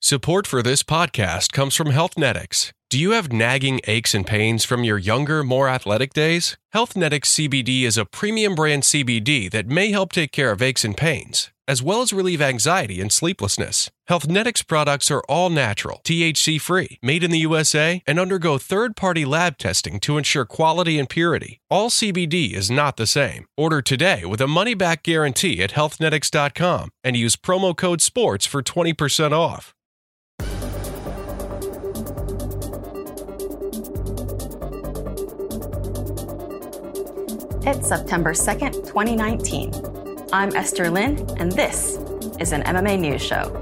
Support for this podcast comes from Healthnetics. Do you have nagging aches and pains from your younger, more athletic days? Healthnetics CBD is a premium brand CBD that may help take care of aches and pains, as well as relieve anxiety and sleeplessness. Healthnetics products are all natural, THC free, made in the USA, and undergo third party lab testing to ensure quality and purity. All CBD is not the same. Order today with a money back guarantee at healthnetics.com and use promo code SPORTS for 20% off. It's September 2nd, 2019. I'm Esther Lin, and this is an MMA News Show.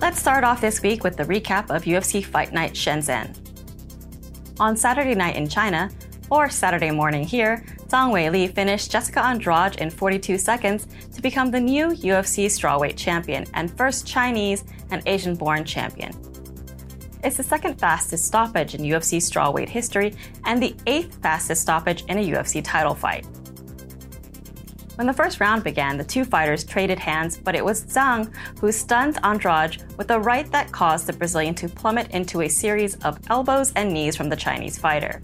Let's start off this week with the recap of UFC Fight Night Shenzhen. On Saturday night in China, or Saturday morning here, Zhang Weili finished Jessica Andrade in 42 seconds to become the new UFC strawweight champion and first Chinese and Asian born champion. It's the second fastest stoppage in UFC strawweight history and the eighth fastest stoppage in a UFC title fight. When the first round began, the two fighters traded hands, but it was Zhang who stunned Andrade with a right that caused the Brazilian to plummet into a series of elbows and knees from the Chinese fighter.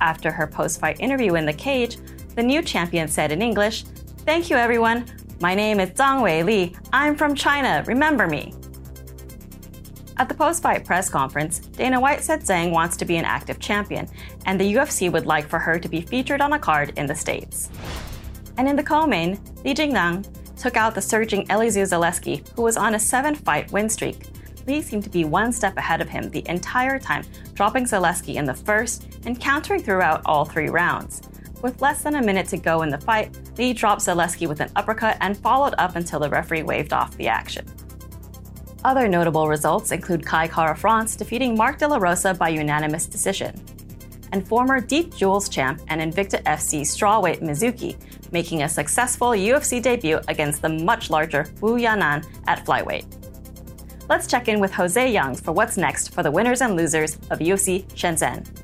After her post fight interview in the cage, the new champion said in English, Thank you, everyone. My name is Zhang Weili. I'm from China. Remember me. At the post fight press conference, Dana White said Zhang wants to be an active champion, and the UFC would like for her to be featured on a card in the States. And in the co main, Li Jingliang took out the surging Elizeu Zaleski, who was on a seven fight win streak. Li seemed to be one step ahead of him the entire time, dropping Zaleski in the first and countering throughout all three rounds. With less than a minute to go in the fight, Li dropped Zaleski with an uppercut and followed up until the referee waved off the action. Other notable results include Kai Kara France defeating Mark De La Rosa by unanimous decision, and former Deep Jewels champ and Invicta FC strawweight Mizuki making a successful UFC debut against the much larger Wu Yanan at flyweight. Let's check in with Jose Youngs for what's next for the winners and losers of UFC Shenzhen.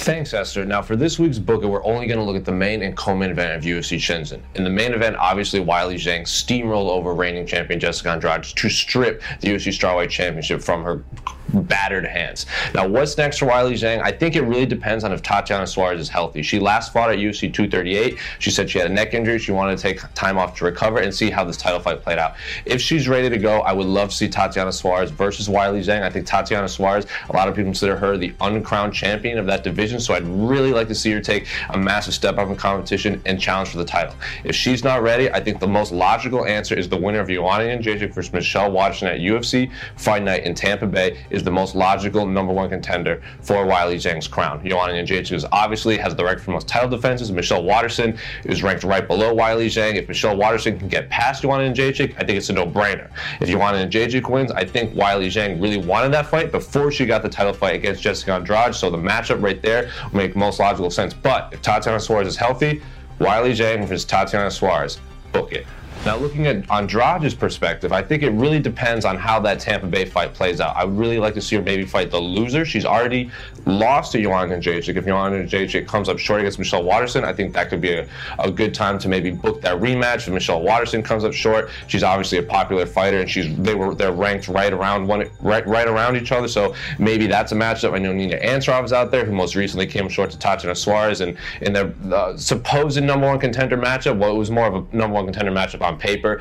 Thanks, Esther. Now, for this week's book, we're only going to look at the main and co-main event of UFC Shenzhen. In the main event, obviously, Weili Zhang steamrolled over reigning champion Jessica Andrade to strip the UFC Strawweight Championship from her battered hands. Now, what's next for Weili Zhang? I think it really depends on if Tatiana Suarez is healthy. She last fought at UFC 238. She said she had a neck injury. She wanted to take time off to recover and see how this title fight played out. If she's ready to go, I would love to see Tatiana Suarez versus Weili Zhang. I think Tatiana Suarez, a lot of people consider her the uncrowned champion of that division, so I'd really like to see her take a massive step up in competition and challenge for the title. If she's not ready, I think the most logical answer is the winner of Joanna Jędrzejczyk versus Michelle Waterson at UFC Fight Night in Tampa Bay is the most logical number one contender for Weili Zhang's crown. Joanna Jędrzejczyk obviously has the record for most title defenses. Michelle Waterson is ranked right below Weili Zhang. If Michelle Waterson can get past Joanna Jędrzejczyk, I think it's a no-brainer. If Joanna Jędrzejczyk wins, I think Weili Zhang really wanted that fight before she got the title fight against Jessica Andrade. So the matchup right there will make most logical sense. But if Tatiana Suarez is healthy, Weili Zhang versus Tatiana Suarez, book it. Now, looking at Andrade's perspective, I think it really depends on how that Tampa Bay fight plays out. I would really like to see her maybe fight the loser. She's already lost to Joanna Jędrzejczyk. If Joanna Jędrzejczyk comes up short against Michelle Waterson, I think that could be a, a good time to maybe book that rematch. If Michelle Waterson comes up short, she's obviously a popular fighter, and she's they were they're ranked right around one right right around each other. So maybe that's a matchup. I know Nina Ansaroff is out there, who most recently came short to Tatiana Suarez, and in their uh, supposed number one contender matchup, well, it was more of a number one contender matchup on paper.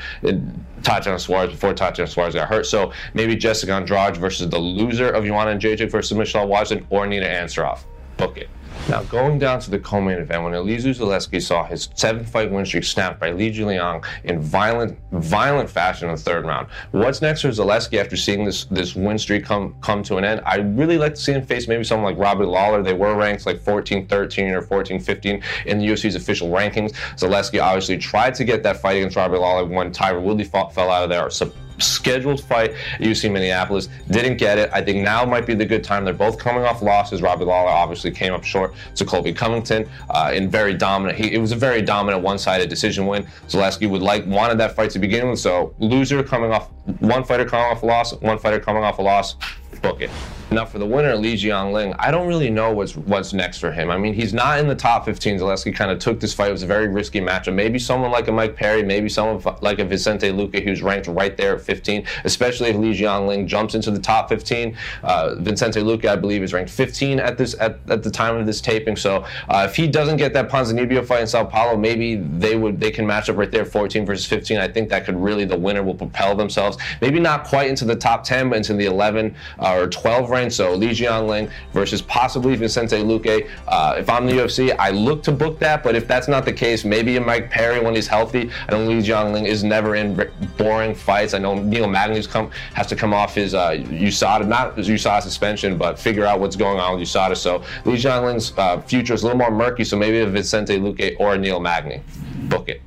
Tatiana Suarez before Tatiana Suarez got hurt. So maybe Jessica Andrade versus the loser of Joanna Jędrzejczyk versus Michelle Waterson or Nina Ansaroff. Book it. Now, going down to the co-main event, when Elizeu Zaleski saw his seven-fight win streak snapped by Li Jingliang in violent, violent fashion in the third round. What's next for Zaleski after seeing this this win streak come come to an end? I'd really like to see him face maybe someone like Robbie Lawler. They were ranked like 14-13 or 14-15 in the UFC's official rankings. Zaleski obviously tried to get that fight against Robbie Lawler when Tyron Woodley fought, fell out of there. So scheduled fight at UC Minneapolis. Didn't get it. I think now might be the good time. They're both coming off losses. Robbie Lawler obviously came up short to Colby Covington uh, in very dominant. He, it was a very dominant one-sided decision win. Zaleski would like wanted that fight to begin with. So loser coming off one fighter coming off a loss, one fighter coming off a loss. Book it. Now for the winner, Li Jingliang, I don't really know what's what's next for him. I mean, he's not in the top 15. Zaleski kind of took this fight. It was a very risky matchup. Maybe someone like a Mike Perry, maybe someone like a Vicente Luque who's ranked right there at 15, especially if Li Jingliang jumps into the top 15. Uh, Vicente Luque, I believe, is ranked 15 at this at, at the time of this taping. So uh, if he doesn't get that Ponzinibbio fight in Sao Paulo, maybe they would they can match up right there, 14 versus 15. I think that could really the winner will propel themselves. Maybe not quite into the top 10, but into the 11 uh, or 12 range. So Li Jingliang versus possibly Vicente Luque. Uh, if I'm the UFC, I look to book that. But if that's not the case, maybe a Mike Perry when he's healthy. I know Li Jingliang is never in boring fights. I know Neil Magny's come has to come off his uh, USADA, not USADA suspension, but figure out what's going on with USADA. So Li Jingliang's uh, future is a little more murky. So maybe a Vicente Luque or Neil Magny. Book it.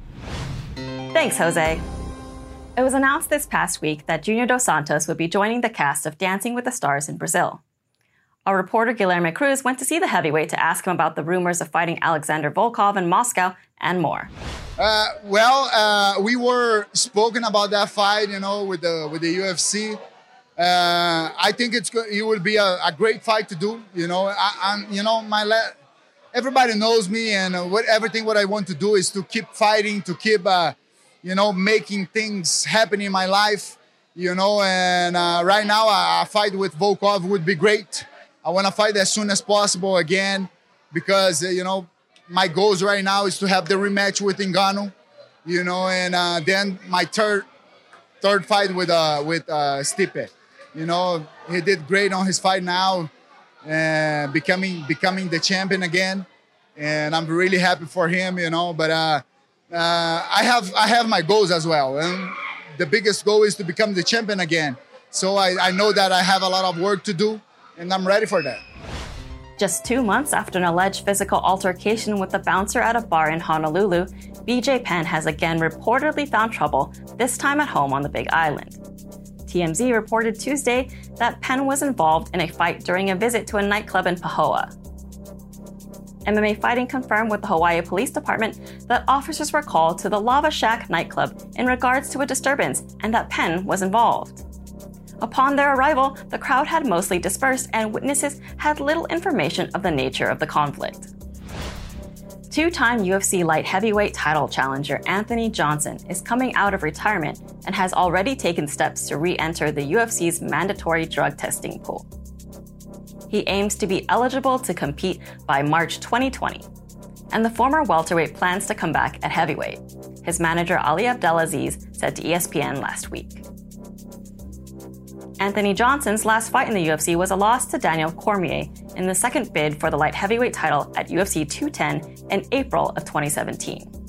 Thanks, Jose. It was announced this past week that Junior Dos Santos would be joining the cast of Dancing with the Stars in Brazil. Our reporter Guilherme Cruz went to see the heavyweight to ask him about the rumors of fighting Alexander Volkov in Moscow and more. Uh, well, uh, we were spoken about that fight, you know, with the with the UFC. Uh, I think it's it will be a, a, great fight to do. You know, I, am you know my everybody knows me, and uh, what everything what I want to do is to keep fighting, to keep uh, you know making things happen in my life. You know, and uh, right now a, fight with Volkov would be great. I want to fight as soon as possible again because, uh, you know, my goals right now is to have the rematch with Ngannou, you know, and uh, then my third third fight with uh, with uh, Stipe. You know, he did great on his fight now, and becoming becoming the champion again, and I'm really happy for him. You know, but uh, uh, I have I have my goals as well, and the biggest goal is to become the champion again. So I, I know that I have a lot of work to do and I'm ready for that. Just two months after an alleged physical altercation with a bouncer at a bar in Honolulu, BJ Penn has again reportedly found trouble, this time at home on the Big Island. TMZ reported Tuesday that Penn was involved in a fight during a visit to a nightclub in Pahoa. MMA Fighting confirmed with the Hawaii Police Department that officers were called to the Lava Shack nightclub in regards to a disturbance and that Penn was involved. Upon their arrival, the crowd had mostly dispersed and witnesses had little information of the nature of the conflict. Two time UFC light heavyweight title challenger Anthony Johnson is coming out of retirement and has already taken steps to re enter the UFC's mandatory drug testing pool. He aims to be eligible to compete by March 2020, and the former welterweight plans to come back at heavyweight, his manager Ali Abdelaziz said to ESPN last week. Anthony Johnson's last fight in the UFC was a loss to Daniel Cormier in the second bid for the light heavyweight title at UFC 210 in April of 2017.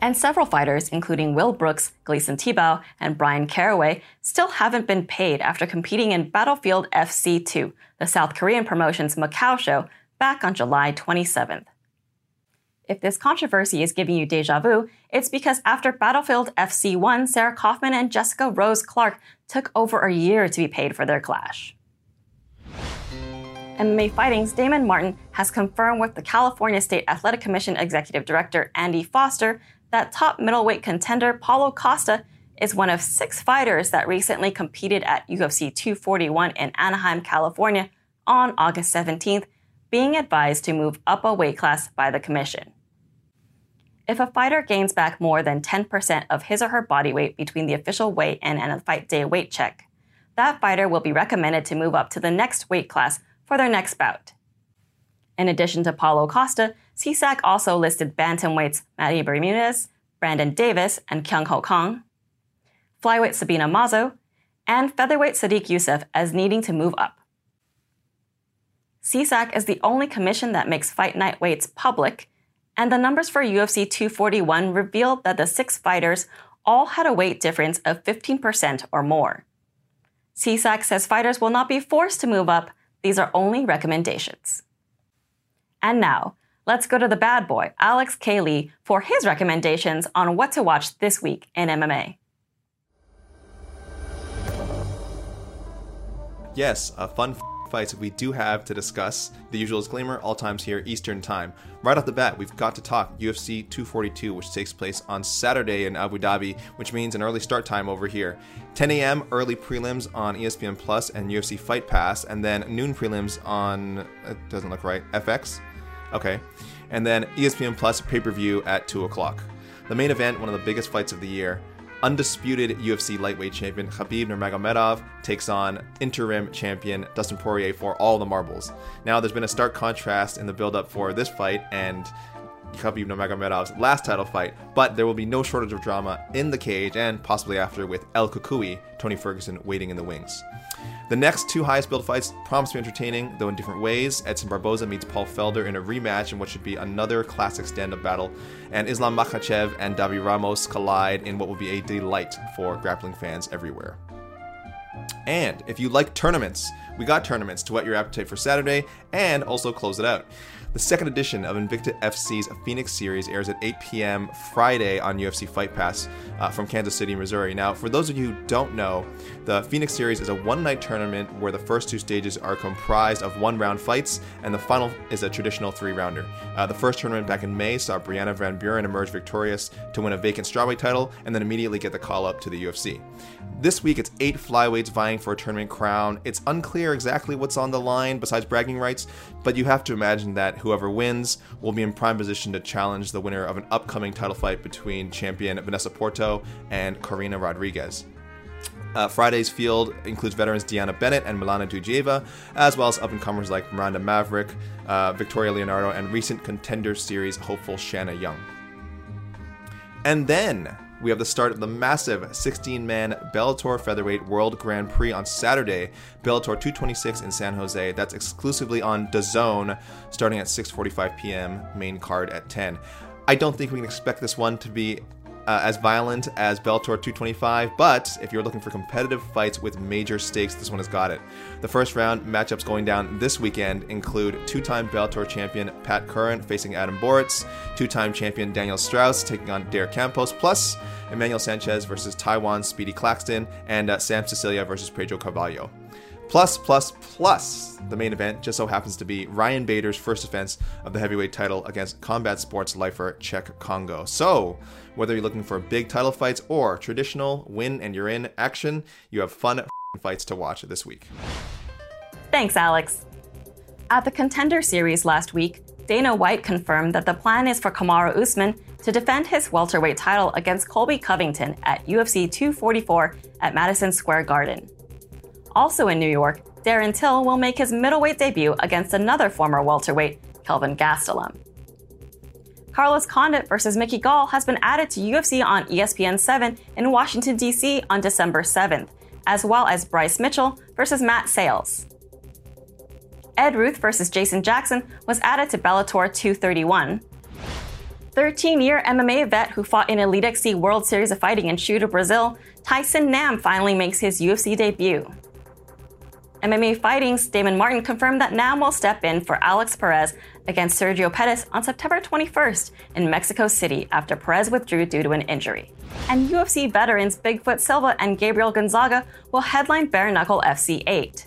And several fighters, including Will Brooks, Gleison Tibau, and Bryan Caraway, still haven't been paid after competing in Battlefield FC 2, the South Korean promotion's Macau show, back on July 27th. If this controversy is giving you deja vu, it's because after Battlefield FC1, Sarah Kaufman and Jessica Rose Clark took over a year to be paid for their clash. MMA Fighting's Damon Martin has confirmed with the California State Athletic Commission Executive Director Andy Foster that top middleweight contender Paulo Costa is one of six fighters that recently competed at UFC 241 in Anaheim, California on August 17th, being advised to move up a weight class by the commission. If a fighter gains back more than 10% of his or her body weight between the official weight and a fight day weight check, that fighter will be recommended to move up to the next weight class for their next bout. In addition to Paulo Costa, CSAC also listed bantamweights Manny Bermudez, Brandon Davis, and Kyung Ho Kang, flyweight Sabina Mazo, and featherweight Sodiq Yusuff as needing to move up. CSAC is the only commission that makes fight night weights public and the numbers for UFC 241 revealed that the six fighters all had a weight difference of 15% or more. CSAC says fighters will not be forced to move up, these are only recommendations. And now, let's go to the bad boy, Alex. Lee, for his recommendations on what to watch this week in MMA. Yes, a fun fights we do have to discuss. The usual disclaimer all times here, Eastern Time. Right off the bat, we've got to talk UFC 242, which takes place on Saturday in Abu Dhabi, which means an early start time over here. 10 a.m. early prelims on ESPN Plus and UFC Fight Pass, and then noon prelims on, it doesn't look right, FX? Okay. And then ESPN Plus pay per view at 2 o'clock. The main event, one of the biggest fights of the year, undisputed UFC lightweight champion Khabib Nurmagomedov takes on interim champion Dustin Poirier for all the marbles. Now, there's been a stark contrast in the build-up for this fight and Khabib Nurmagomedov's last title fight, but there will be no shortage of drama in the cage and possibly after with El Cucuy, Tony Ferguson, waiting in the wings. The next two highest build fights promise to be entertaining, though in different ways. Edson Barboza meets Paul Felder in a rematch in what should be another classic stand up battle, and Islam Makhachev and Davi Ramos collide in what will be a delight for grappling fans everywhere. And if you like tournaments, we got tournaments to whet your appetite for Saturday and also close it out. The second edition of Invicta FC's Phoenix Series airs at 8 p.m. Friday on UFC Fight Pass uh, from Kansas City, Missouri. Now, for those of you who don't know, the Phoenix Series is a one night tournament where the first two stages are comprised of one round fights, and the final is a traditional three rounder. Uh, the first tournament back in May saw Brianna Van Buren emerge victorious to win a vacant strawweight title and then immediately get the call up to the UFC. This week, it's eight flyweights vying for a tournament crown. It's unclear exactly what's on the line besides bragging rights, but you have to imagine that whoever wins will be in prime position to challenge the winner of an upcoming title fight between champion Vanessa Porto and Karina Rodriguez. Uh, Friday's field includes veterans Deanna Bennett and Milana Dudieva, as well as up and comers like Miranda Maverick, uh, Victoria Leonardo, and recent Contender Series hopeful Shanna Young. And then we have the start of the massive 16 man Bellator Featherweight World Grand Prix on Saturday, Bellator 226 in San Jose. That's exclusively on DAZN, starting at 6:45 p.m. Main card at 10. I don't think we can expect this one to be uh, as violent as Bellator 225, but if you're looking for competitive fights with major stakes, this one has got it. The first round matchups going down this weekend include two time Bellator champion Pat Curran facing Adam Borics, two time champion Daniel Straus taking on Dare Campos, plus Emmanuel Sanchez versus Tywan Speedy Claxton, and uh, Sam Sicilia versus Pedro Carvalho. Plus, plus, plus, the main event just so happens to be Ryan Bader's first defense of the heavyweight title against combat sports lifer Cheick Kongo. So, whether you're looking for big title fights or traditional win and you're in action, you have fun fights to watch this week. Thanks, Alex. At the Contender Series last week, Dana White confirmed that the plan is for Kamaru Usman to defend his welterweight title against Colby Covington at UFC 244 at Madison Square Garden. Also in New York, Darren Till will make his middleweight debut against another former welterweight, Kelvin Gastelum. Carlos Condit versus Mickey Gall has been added to UFC on ESPN 7 in Washington, D.C. on December 7th, as well as Bryce Mitchell versus Matt Sayles. Ed Ruth versus Jason Jackson was added to Bellator 231. 13 year MMA vet who fought in Elite XC World Series of Fighting in Shooto, Brazil, Tyson Nam finally makes his UFC debut. MMA Fighting's Damon Martin confirmed that Nam will step in for Alex Perez against Sergio Pettis on September 21st in Mexico City after Perez withdrew due to an injury. And UFC veterans Bigfoot Silva and Gabriel Gonzaga will headline Bare Knuckle FC 8.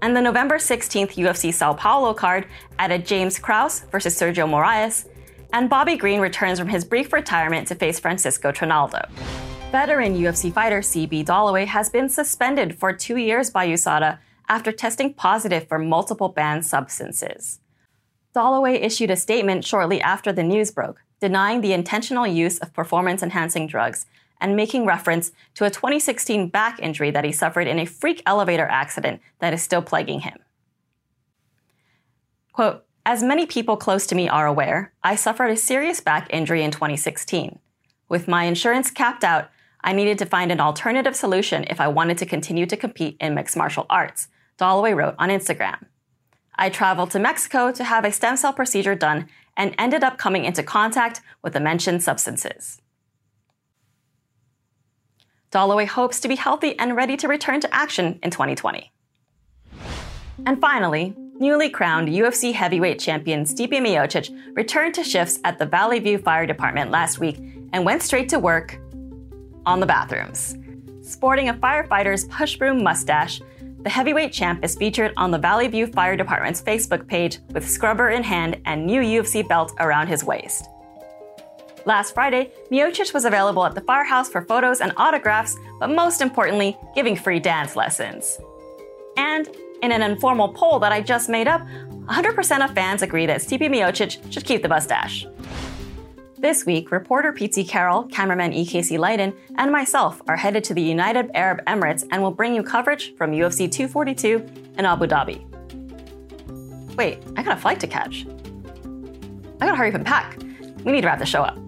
And the November 16th UFC Sao Paulo card added James Krause versus Sergio Moraes, and Bobby Green returns from his brief retirement to face Francisco Trinaldo. Veteran UFC fighter CB Dollaway has been suspended for two years by USADA after testing positive for multiple banned substances. Dollaway issued a statement shortly after the news broke, denying the intentional use of performance enhancing drugs and making reference to a 2016 back injury that he suffered in a freak elevator accident that is still plaguing him. Quote, as many people close to me are aware, I suffered a serious back injury in 2016. With my insurance capped out, I needed to find an alternative solution if I wanted to continue to compete in mixed martial arts, Dollaway wrote on Instagram. I traveled to Mexico to have a stem cell procedure done and ended up coming into contact with the mentioned substances. Dollaway hopes to be healthy and ready to return to action in 2020. And finally, newly crowned UFC heavyweight champion Stipe Miocic returned to shifts at the Valley View Fire Department last week and went straight to work on the bathrooms. Sporting a firefighter's push broom mustache, the heavyweight champ is featured on the Valley View Fire Department's Facebook page with scrubber in hand and new UFC belt around his waist. Last Friday, Miocic was available at the firehouse for photos and autographs, but most importantly, giving free dance lessons. And in an informal poll that I just made up, 100% of fans agree that Stipe Miocic should keep the mustache. This week, reporter Pete Carroll, cameraman EKC Leiden, and myself are headed to the United Arab Emirates and will bring you coverage from UFC 242 in Abu Dhabi. Wait, I got a flight to catch. I gotta hurry up and pack. We need to wrap the show up.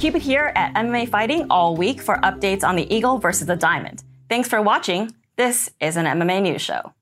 Keep it here at MMA Fighting all week for updates on the Eagle versus the Diamond. Thanks for watching. This is an MMA news show.